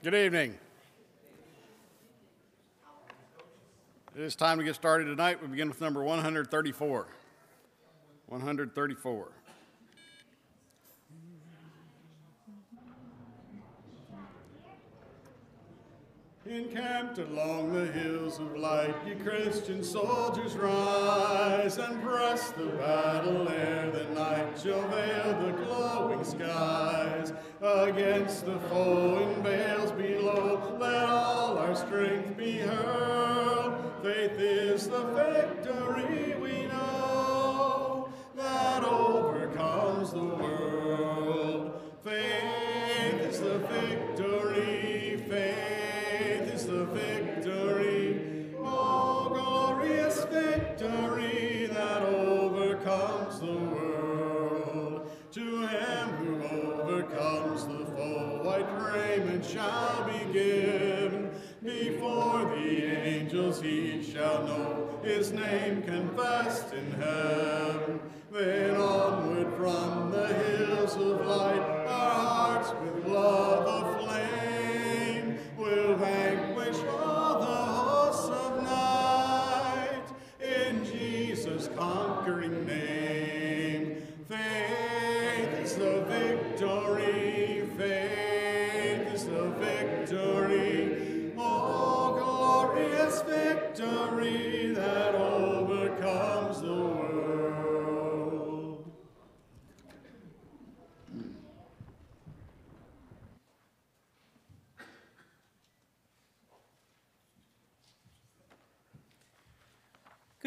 Good evening. It is time to get started tonight. We begin with number 134. 134. Encamped along the hills of light, ye Christian soldiers rise and press the battle ere the night shall veil the glowing skies. Against the foe in vales below, let all our strength be hurled. Faith is the victory we know that overcomes the world. Faith victory. Oh, glorious victory that overcomes the world. To him who overcomes the foe, white raiment shall be given. Before the angels he shall know his name confessed in heaven. Then onward from the hills of light, our hearts with love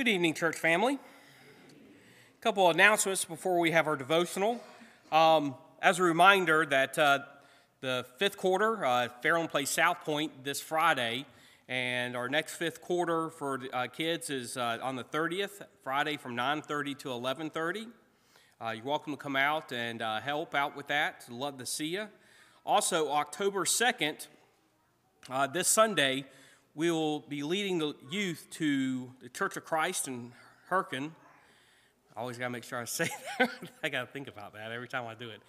Good evening, church family. A couple announcements before we have our devotional. Um, as a reminder that uh, the fifth quarter, uh, Fairland plays South Point this Friday, and our next fifth quarter for uh, kids is uh, on the 30th, Friday from 9:30 to 11:30. Uh, you're welcome to come out and uh, help out with that. Love to see you. Also, October 2nd, uh, this Sunday, we will be leading the youth to the Church of Christ in Herkin. I always got to make sure I say that. I got to think about that every time I do it.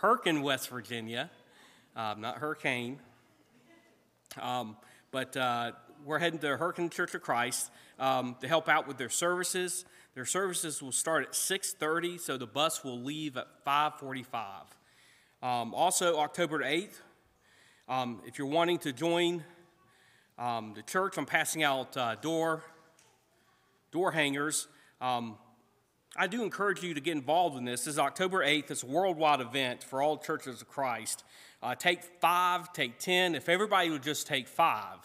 Herkin, West Virginia, um, not Hurricane. Um, but uh, we're heading to Herkin Church of Christ um, to help out with their services. Their services will start at 6:30, so the bus will leave at 5:45. Um, also, October 8th, um, if you're wanting to join um, the church, I'm passing out uh, door door hangers. Um, I do encourage you to get involved in this. This is October 8th. It's a worldwide event for all churches of Christ. Uh, take five, take 10. If everybody would just take five,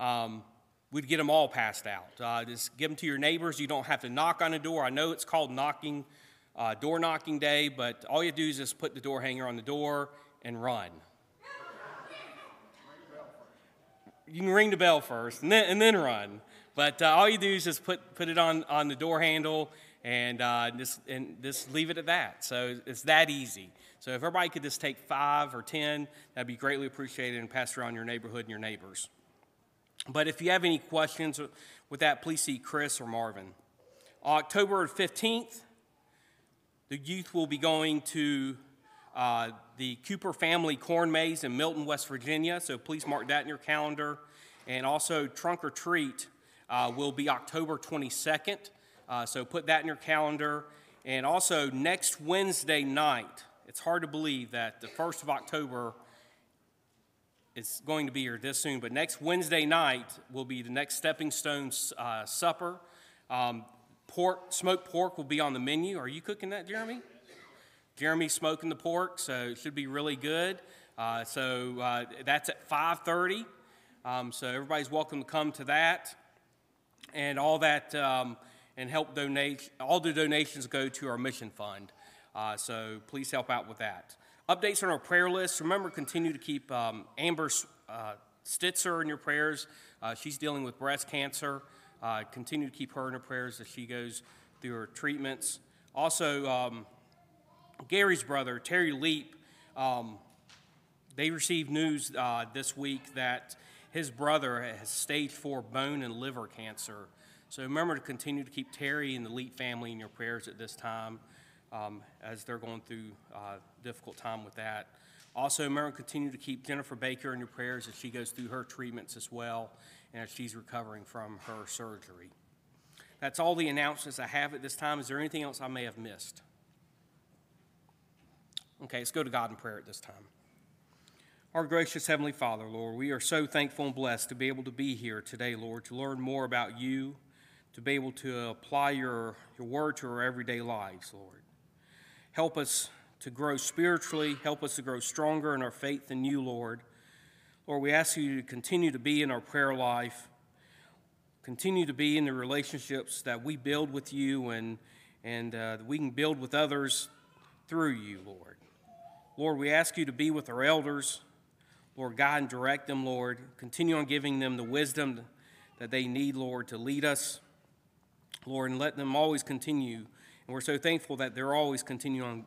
um, we'd get them all passed out. Uh, just give them to your neighbors. You don't have to knock on a door. I know it's called knocking, uh, door knocking day, but all you do is just put the door hanger on the door and run. You can ring the bell first and then, and then run. But uh, all you do is just put, put it on, on the door handle and, uh, just, and just leave it at that. So it's that easy. So if everybody could just take five or ten, that'd be greatly appreciated and pass around your neighborhood and your neighbors. But if you have any questions with that, please see Chris or Marvin. October 15th, the youth will be going to uh, the Cooper Family Corn Maze in Milton, West Virginia. So please mark that in your calendar. And also, Trunk or Treat uh, will be October 22nd. Uh, so put that in your calendar. And also, next Wednesday night, it's hard to believe that the 1st of October is going to be here this soon, but next Wednesday night will be the next Stepping Stones uh, supper. Um, pork, smoked pork will be on the menu. Are you cooking that, Jeremy? Jeremy's smoking the pork, so it should be really good. Uh, so uh, that's at 5:30. Um, so everybody's welcome to come to that, and all that, um, and help donate. All the donations go to our mission fund. Uh, so please help out with that. Updates on our prayer list. Remember, continue to keep um, Amber uh, Stitzer in your prayers. Uh, she's dealing with breast cancer. Uh, continue to keep her in your prayers as she goes through her treatments. Also, um, Gary's brother, Terry Leap, um, they received news uh, this week that his brother has stage four bone and liver cancer. So remember to continue to keep Terry and the Leap family in your prayers at this time um, as they're going through a difficult time with that. Also, remember, to continue to keep Jennifer Baker in your prayers as she goes through her treatments as well and as she's recovering from her surgery. That's all the announcements I have at this time. Is there anything else I may have missed? Okay, let's go to God in prayer at this time. Our gracious Heavenly Father, Lord, we are so thankful and blessed to be able to be here today, Lord, to learn more about you, to be able to apply your, your word to our everyday lives, Lord. Help us to grow spiritually, help us to grow stronger in our faith in you, Lord. Lord, we ask you to continue to be in our prayer life, continue to be in the relationships that we build with you and, and uh, that we can build with others through you, Lord. Lord, we ask you to be with our elders. Lord, guide and direct them, Lord. Continue on giving them the wisdom that they need, Lord, to lead us. Lord, and let them always continue. And we're so thankful that they're always continuing on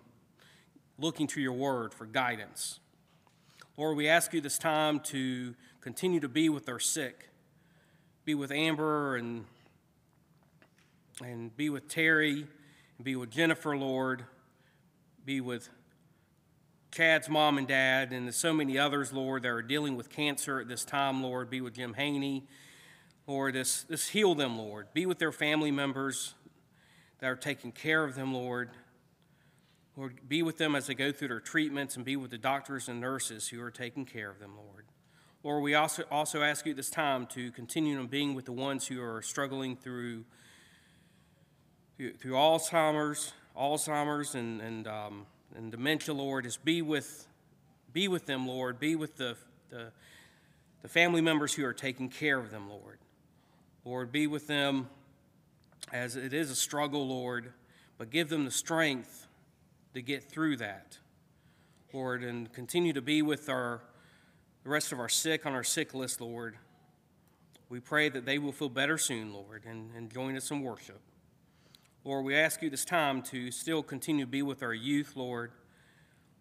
looking to your word for guidance. Lord, we ask you this time to continue to be with our sick, be with Amber and, and be with Terry, and be with Jennifer, Lord, be with Chad's mom and dad, and so many others, Lord, that are dealing with cancer at this time, Lord. Be with Jim Haney. Lord, This, just heal them, Lord. Be with their family members that are taking care of them, Lord. Lord, be with them as they go through their treatments and be with the doctors and nurses who are taking care of them, Lord. Lord, we also, also ask you this time to continue on being with the ones who are struggling through, through, through Alzheimer's, Alzheimer's and, and um, and dementia, Lord, is be with, be with them, Lord. Be with the, the, the family members who are taking care of them, Lord. Lord, be with them as it is a struggle, Lord, but give them the strength to get through that, Lord, and continue to be with our, the rest of our sick on our sick list, Lord. We pray that they will feel better soon, Lord, and, and join us in worship. Lord, we ask you this time to still continue to be with our youth, Lord.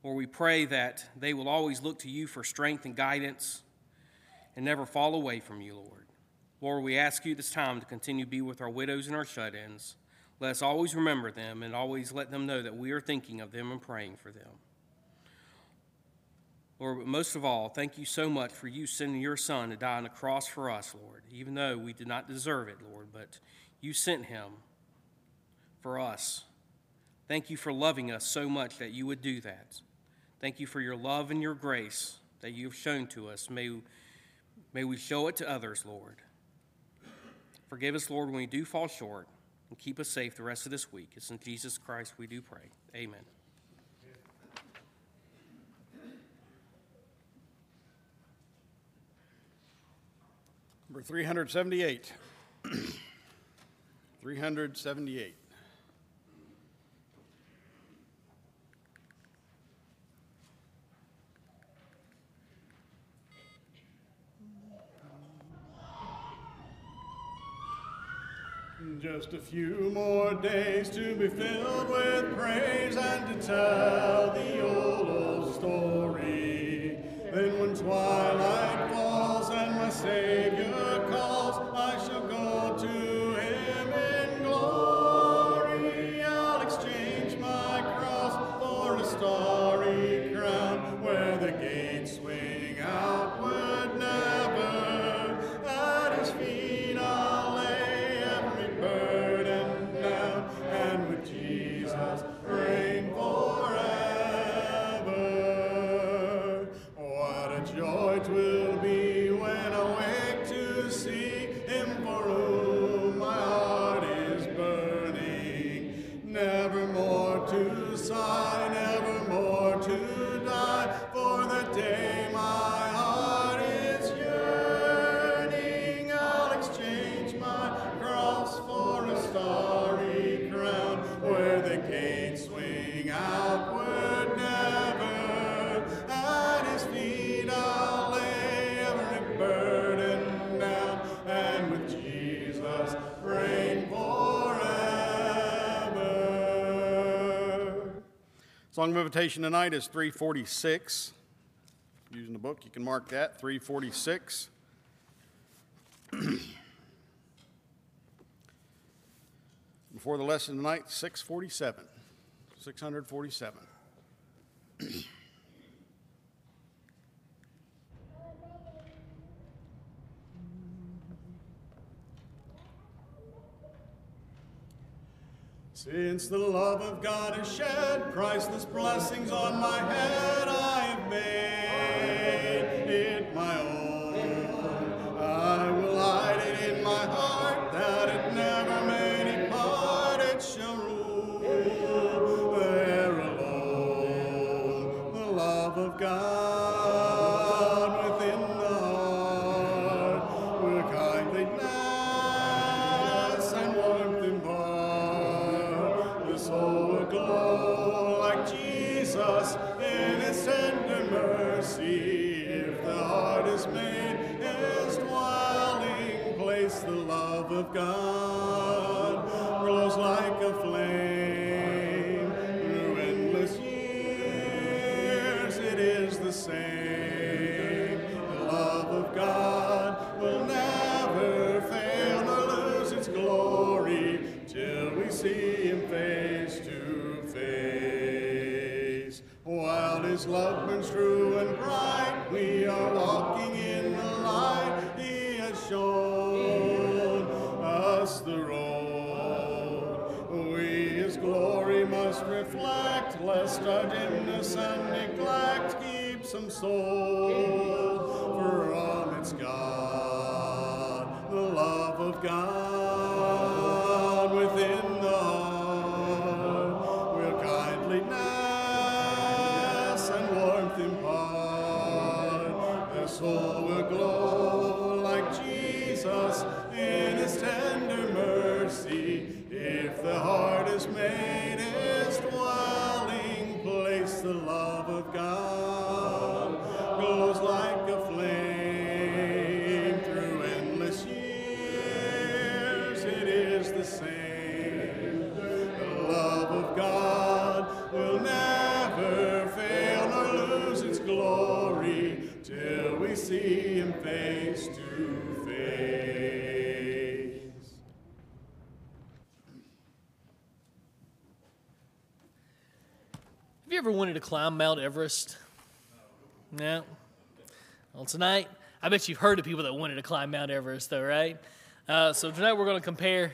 Lord, we pray that they will always look to you for strength and guidance and never fall away from you, Lord. Lord, we ask you this time to continue to be with our widows and our shut ins. Let us always remember them and always let them know that we are thinking of them and praying for them. Lord, but most of all, thank you so much for you sending your Son to die on the cross for us, Lord, even though we did not deserve it, Lord, but you sent him for us. Thank you for loving us so much that you would do that. Thank you for your love and your grace that you have shown to us. May, may we show it to others, Lord. Forgive us, Lord, when we do fall short, and keep us safe the rest of this week. It's in Jesus Christ we do pray. Amen. Number 378. 378. Just a few more days to be filled with praise and to tell the old, old story. Then when twilight falls and my Savior calls, Song of invitation tonight is 346. Using the book, you can mark that, 346. Before the lesson tonight, 647. 647. Since the love of God has shed priceless blessings on my head, I have made it my own. Is made His dwelling place, the love of God our dimness and neglect keep some soul from its God. The love of God within the heart will kindliness and warmth impart. The soul will glow like Jesus in His tender mercy. If the heart is made to climb Mount Everest? No. Well, tonight, I bet you've heard of people that wanted to climb Mount Everest, though, right? Uh, so tonight we're going to compare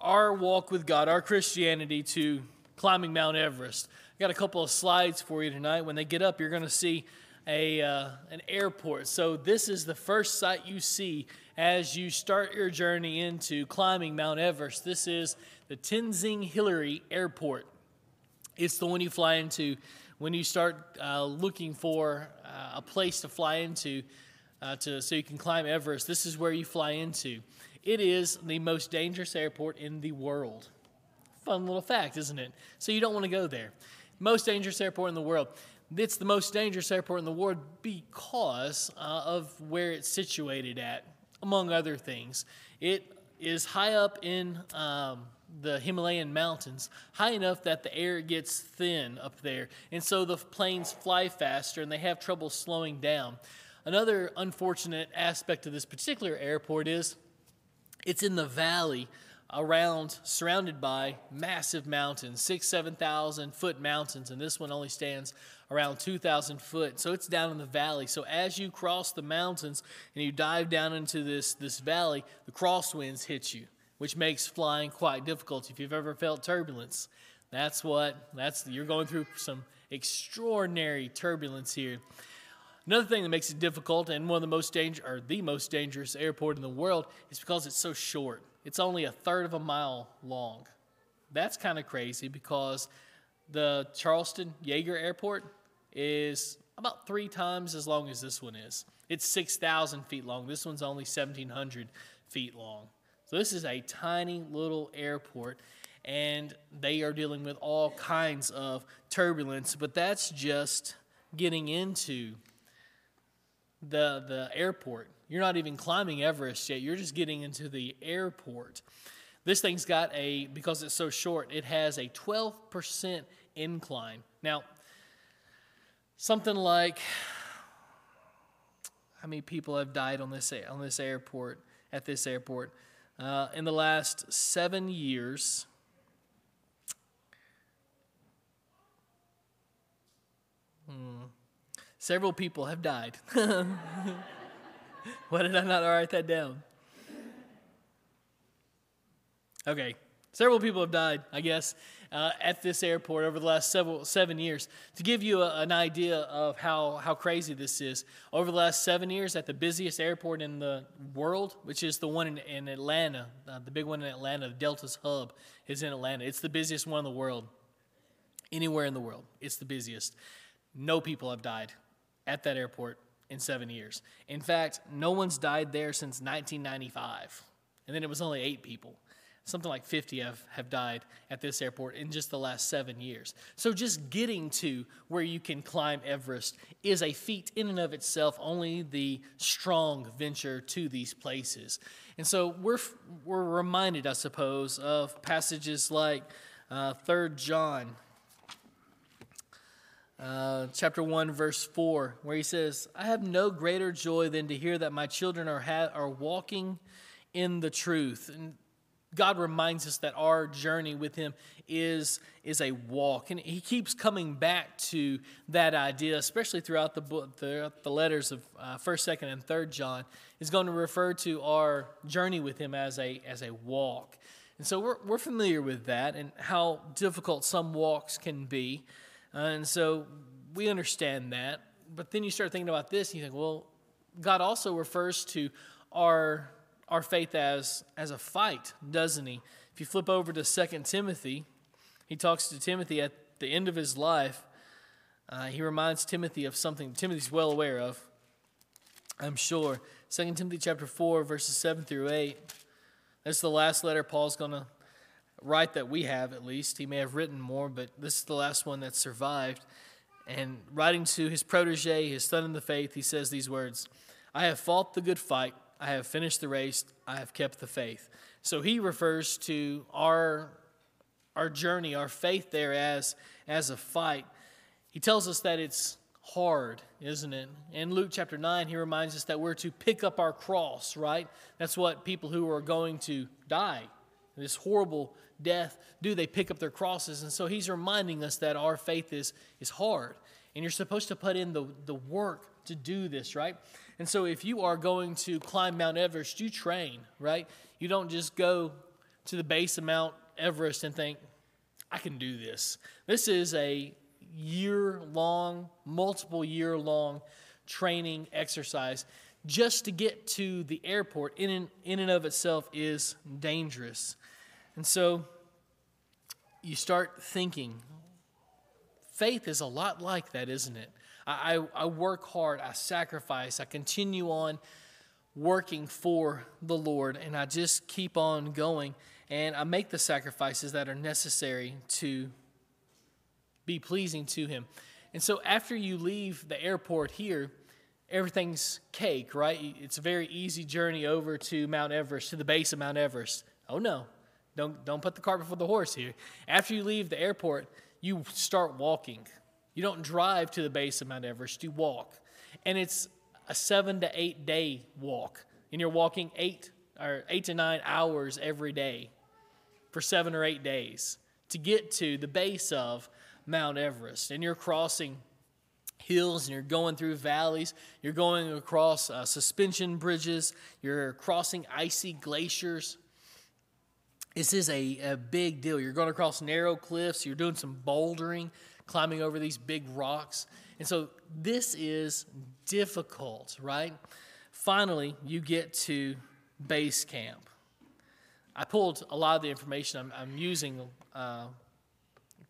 our walk with God, our Christianity, to climbing Mount Everest. I got a couple of slides for you tonight. When they get up, you're going to see a uh, an airport. So this is the first sight you see as you start your journey into climbing Mount Everest. This is the Tenzing Hillary Airport. It's the one you fly into when you start uh, looking for uh, a place to fly into uh, to, so you can climb Everest. This is where you fly into. It is the most dangerous airport in the world. Fun little fact, isn't it? So you don't want to go there. Most dangerous airport in the world. It's the most dangerous airport in the world because uh, of where it's situated at, among other things. It is high up in um, the Himalayan mountains, high enough that the air gets thin up there. And so the planes fly faster and they have trouble slowing down. Another unfortunate aspect of this particular airport is it's in the valley around, surrounded by massive mountains, six, 7,000 foot mountains, and this one only stands around 2,000 foot. So it's down in the valley. So as you cross the mountains and you dive down into this, this valley, the crosswinds hit you, which makes flying quite difficult. If you've ever felt turbulence, that's what, that's, you're going through some extraordinary turbulence here. Another thing that makes it difficult and one of the most danger or the most dangerous airport in the world is because it's so short. It's only a third of a mile long. That's kind of crazy because the Charleston Yeager Airport is about three times as long as this one is. It's 6,000 feet long. This one's only 1,700 feet long. So this is a tiny little airport, and they are dealing with all kinds of turbulence. But that's just getting into the the airport. You're not even climbing Everest yet. You're just getting into the airport. This thing's got a because it's so short, it has a 12% incline. Now, something like how many people have died on this on this airport at this airport uh, in the last seven years? Hmm. Several people have died. Why did I not write that down? Okay, Several people have died, I guess, uh, at this airport over the last several seven years. To give you a, an idea of how, how crazy this is, over the last seven years, at the busiest airport in the world, which is the one in, in Atlanta, uh, the big one in Atlanta, Delta's hub is in Atlanta. It's the busiest one in the world. Anywhere in the world, it's the busiest. No people have died at that airport in seven years. In fact, no one's died there since 1995. And then it was only eight people. Something like 50 have, have died at this airport in just the last seven years. So, just getting to where you can climb Everest is a feat in and of itself. Only the strong venture to these places. And so, we're, we're reminded, I suppose, of passages like uh, 3 John uh, chapter 1, verse 4, where he says, I have no greater joy than to hear that my children are, ha- are walking in the truth. And God reminds us that our journey with Him is, is a walk. And He keeps coming back to that idea, especially throughout the, book, throughout the letters of uh, 1st, 2nd, and 3rd John. Is going to refer to our journey with Him as a, as a walk. And so we're, we're familiar with that and how difficult some walks can be. Uh, and so we understand that. But then you start thinking about this, and you think, well, God also refers to our, our faith as, as a fight, doesn't he? If you flip over to 2 Timothy, he talks to Timothy at the end of his life. Uh, he reminds Timothy of something Timothy's well aware of, I'm sure. 2 Timothy chapter 4, verses 7 through 8. That's the last letter Paul's going to write that we have, at least. He may have written more, but this is the last one that survived. And writing to his protege, his son in the faith, he says these words I have fought the good fight, I have finished the race, I have kept the faith. So he refers to our, our journey, our faith there as, as a fight. He tells us that it's hard, isn't it? In Luke chapter 9, he reminds us that we're to pick up our cross, right? That's what people who are going to die, this horrible death do they pick up their crosses and so he's reminding us that our faith is is hard and you're supposed to put in the, the work to do this right? And so if you are going to climb mount everest you train right? You don't just go to the base of mount everest and think i can do this. This is a year long multiple year long training exercise just to get to the airport in and, in and of itself is dangerous. And so you start thinking, faith is a lot like that, isn't it? I, I, work hard, I sacrifice, I continue on working for the Lord, and I just keep on going, and I make the sacrifices that are necessary to be pleasing to Him. And so after you leave the airport here, everything's cake, right? It's a very easy journey over to Mount Everest, to the base of Mount Everest. Oh no, don't, don't put the cart before the horse here. After you leave the airport, you start walking. You don't drive to the base of Mount Everest, you walk. And it's a seven to eight day walk. And you're walking eight or eight to nine hours every day for seven or eight days to get to the base of Mount Everest. And you're crossing hills and you're going through valleys. You're going across uh, suspension bridges. You're crossing icy glaciers. This is a, a big deal. You're going across narrow cliffs, you're doing some bouldering, climbing over these big rocks. And so this is difficult, right? Finally, you get to base camp. I pulled a lot of the information I'm, I'm using uh,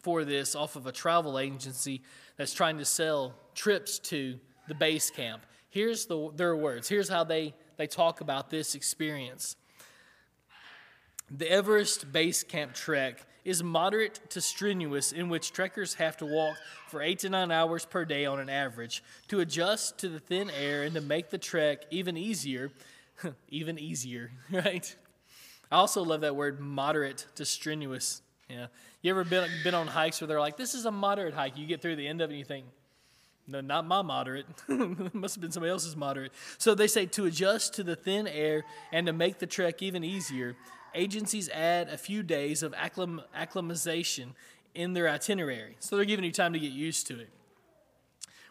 for this off of a travel agency that's trying to sell trips to the base camp. Here's the, their words. Here's how they, they talk about this experience. The Everest Base Camp trek is moderate to strenuous, in which trekkers have to walk for eight to nine hours per day on an average. To adjust to the thin air and to make the trek even easier, even easier, right? I also love that word moderate to strenuous. Yeah. You ever been, been on hikes where they're like, this is a moderate hike? You get through the end of it and you think, no, not my moderate. Must have been somebody else's moderate. So they say to adjust to the thin air and to make the trek even easier, agencies add a few days of acclim- acclimatization in their itinerary. So they're giving you time to get used to it.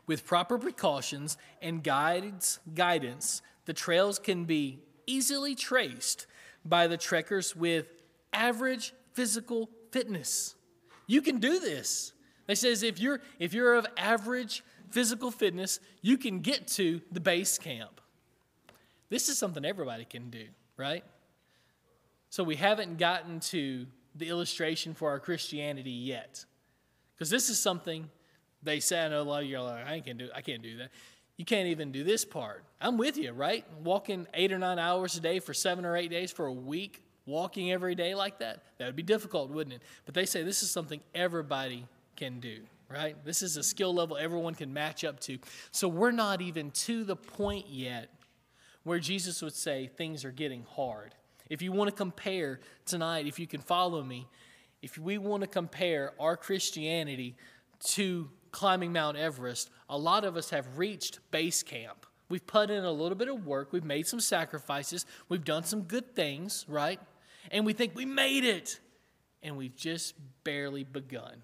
With proper precautions and guides, guidance, the trails can be easily traced by the trekkers with average physical fitness. You can do this. They says if you're if you're of average physical fitness, you can get to the base camp. This is something everybody can do, right? So we haven't gotten to the illustration for our Christianity yet. Because this is something they say, I know a lot of you are like, I can't do I can't do that. You can't even do this part. I'm with you, right? Walking eight or nine hours a day for seven or eight days for a week, walking every day like that, that would be difficult, wouldn't it? But they say this is something everybody can do, right? This is a skill level everyone can match up to. So we're not even to the point yet where Jesus would say things are getting hard. If you want to compare tonight, if you can follow me, if we want to compare our Christianity to climbing Mount Everest, a lot of us have reached base camp. We've put in a little bit of work, we've made some sacrifices, we've done some good things, right? And we think we made it. And we've just barely begun.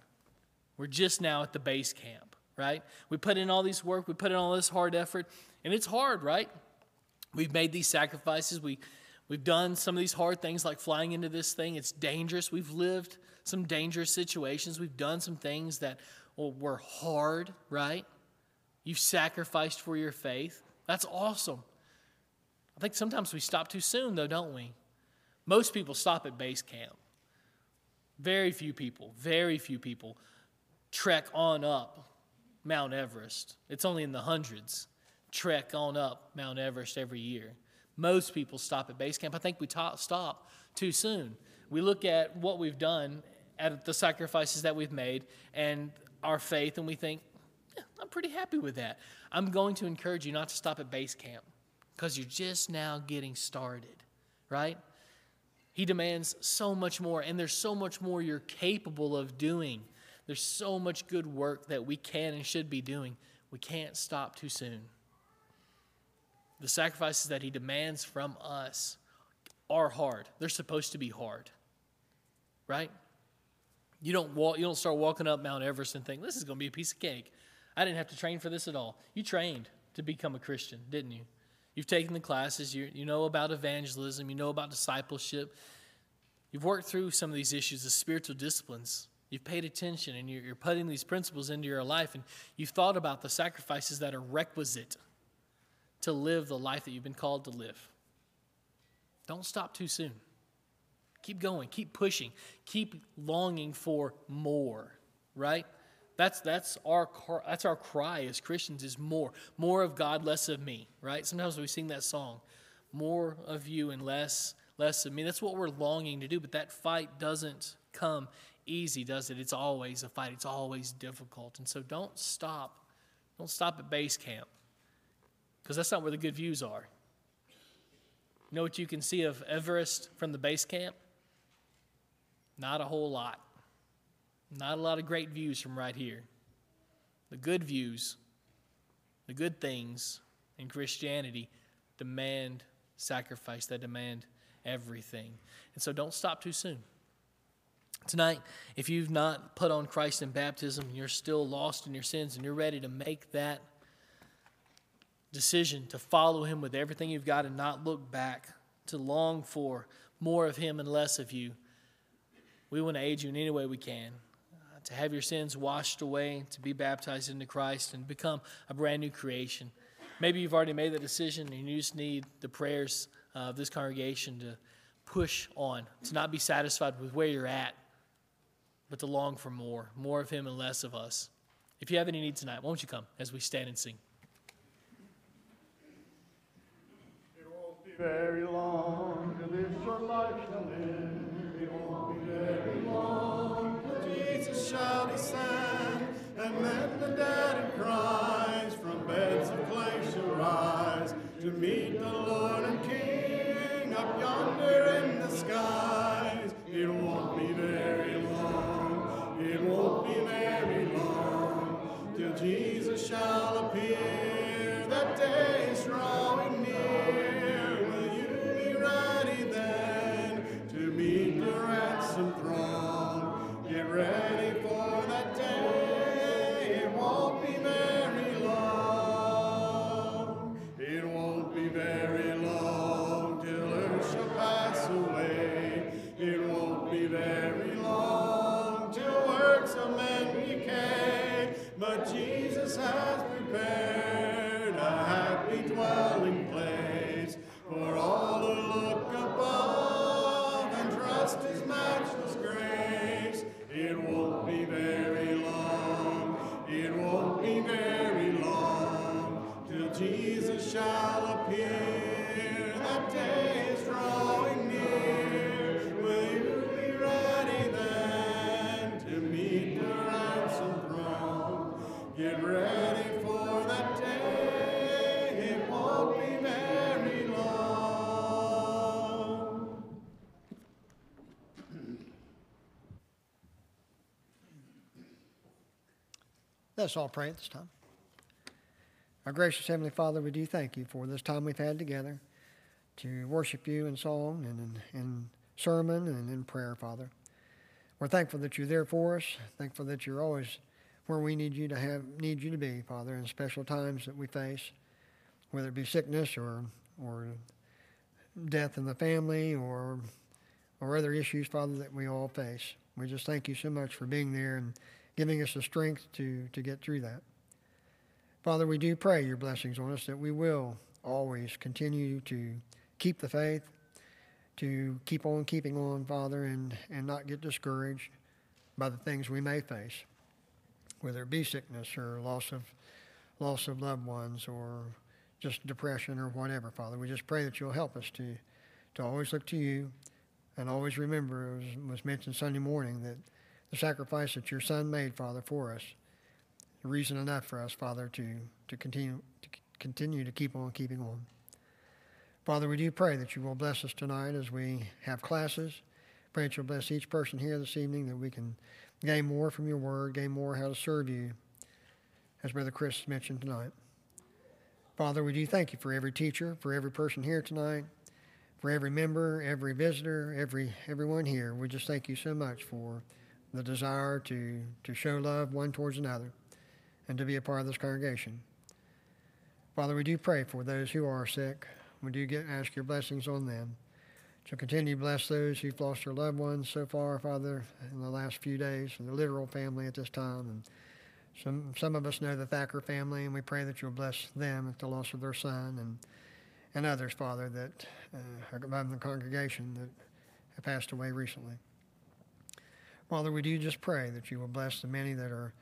We're just now at the base camp, right? We put in all these work, we put in all this hard effort, and it's hard, right? We've made these sacrifices, we We've done some of these hard things like flying into this thing. It's dangerous. We've lived some dangerous situations. We've done some things that well, were hard, right? You've sacrificed for your faith. That's awesome. I think sometimes we stop too soon, though, don't we? Most people stop at base camp. Very few people, very few people trek on up Mount Everest. It's only in the hundreds trek on up Mount Everest every year. Most people stop at base camp. I think we ta- stop too soon. We look at what we've done, at the sacrifices that we've made, and our faith, and we think, yeah, I'm pretty happy with that. I'm going to encourage you not to stop at base camp because you're just now getting started, right? He demands so much more, and there's so much more you're capable of doing. There's so much good work that we can and should be doing. We can't stop too soon. The sacrifices that He demands from us are hard. They're supposed to be hard, right? You don't walk. You don't start walking up Mount Everest and think this is going to be a piece of cake. I didn't have to train for this at all. You trained to become a Christian, didn't you? You've taken the classes. You, you know about evangelism. You know about discipleship. You've worked through some of these issues, the spiritual disciplines. You've paid attention and you're, you're putting these principles into your life, and you've thought about the sacrifices that are requisite to live the life that you've been called to live. Don't stop too soon. Keep going, keep pushing, keep longing for more, right? That's, that's, our, that's our cry as Christians is more. More of God, less of me, right? Sometimes we sing that song, more of you and less, less of me. That's what we're longing to do, but that fight doesn't come easy, does it? It's always a fight. It's always difficult. And so don't stop. Don't stop at base camp because that's not where the good views are. You know what you can see of Everest from the base camp? Not a whole lot. Not a lot of great views from right here. The good views, the good things in Christianity demand sacrifice, they demand everything. And so don't stop too soon. Tonight, if you've not put on Christ in baptism, you're still lost in your sins and you're ready to make that decision to follow Him with everything you've got and not look back, to long for more of Him and less of you, we want to aid you in any way we can. Uh, to have your sins washed away, to be baptized into Christ, and become a brand new creation. Maybe you've already made that decision and you just need the prayers of this congregation to push on, to not be satisfied with where you're at, but to long for more, more of Him and less of us. If you have any need tonight, won't you come as we stand and sing? Very long till this short life shall end. It won't be very long till Jesus shall descend, and then the dead in Christ from beds of clay shall rise to meet the Lord and King up yonder in the skies. It won't be very long. It won't be very long till Jesus shall appear. That day is drawing Let's all pray at this time. Our gracious Heavenly Father, we do thank you for this time we've had together to worship you in song and in, in sermon and in prayer, Father. We're thankful that you're there for us, thankful that you're always where we need you to have need you to be, Father, in special times that we face, whether it be sickness or or death in the family or or other issues, Father, that we all face. We just thank you so much for being there and giving us the strength to, to get through that. Father, we do pray your blessings on us that we will always continue to keep the faith, to keep on keeping on, Father, and, and not get discouraged by the things we may face, whether it be sickness or loss of loss of loved ones or just depression or whatever, Father. We just pray that you'll help us to, to always look to you and always remember, it was, was mentioned Sunday morning, that the sacrifice that your Son made, Father, for us, reason enough for us, Father, to, to continue to continue to keep on keeping on. Father, we do pray that you will bless us tonight as we have classes. Pray that you'll bless each person here this evening that we can gain more from your word, gain more how to serve you, as Brother Chris mentioned tonight. Father, we do thank you for every teacher, for every person here tonight, for every member, every visitor, every everyone here. We just thank you so much for the desire to, to show love one towards another and to be a part of this congregation. Father, we do pray for those who are sick. We do get ask your blessings on them. To continue to bless those who've lost their loved ones so far, Father, in the last few days, and the literal family at this time. And some some of us know the Thacker family, and we pray that you'll bless them at the loss of their son, and and others, Father, that uh, are among the congregation that have passed away recently. Father, we do just pray that you will bless the many that are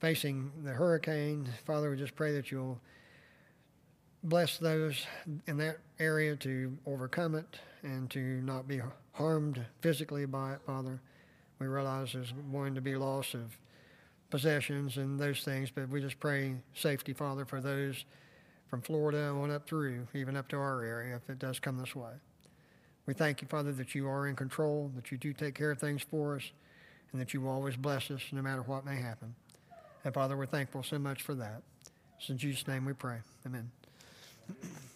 facing the hurricane. Father, we just pray that you'll bless those in that area to overcome it and to not be harmed physically by it, Father. We realize there's going to be loss of possessions and those things, but we just pray safety, Father, for those from Florida on up through, even up to our area, if it does come this way. We thank you, Father, that you are in control, that you do take care of things for us, and that you will always bless us no matter what may happen. And Father, we're thankful so much for that. It's in Jesus' name we pray. Amen.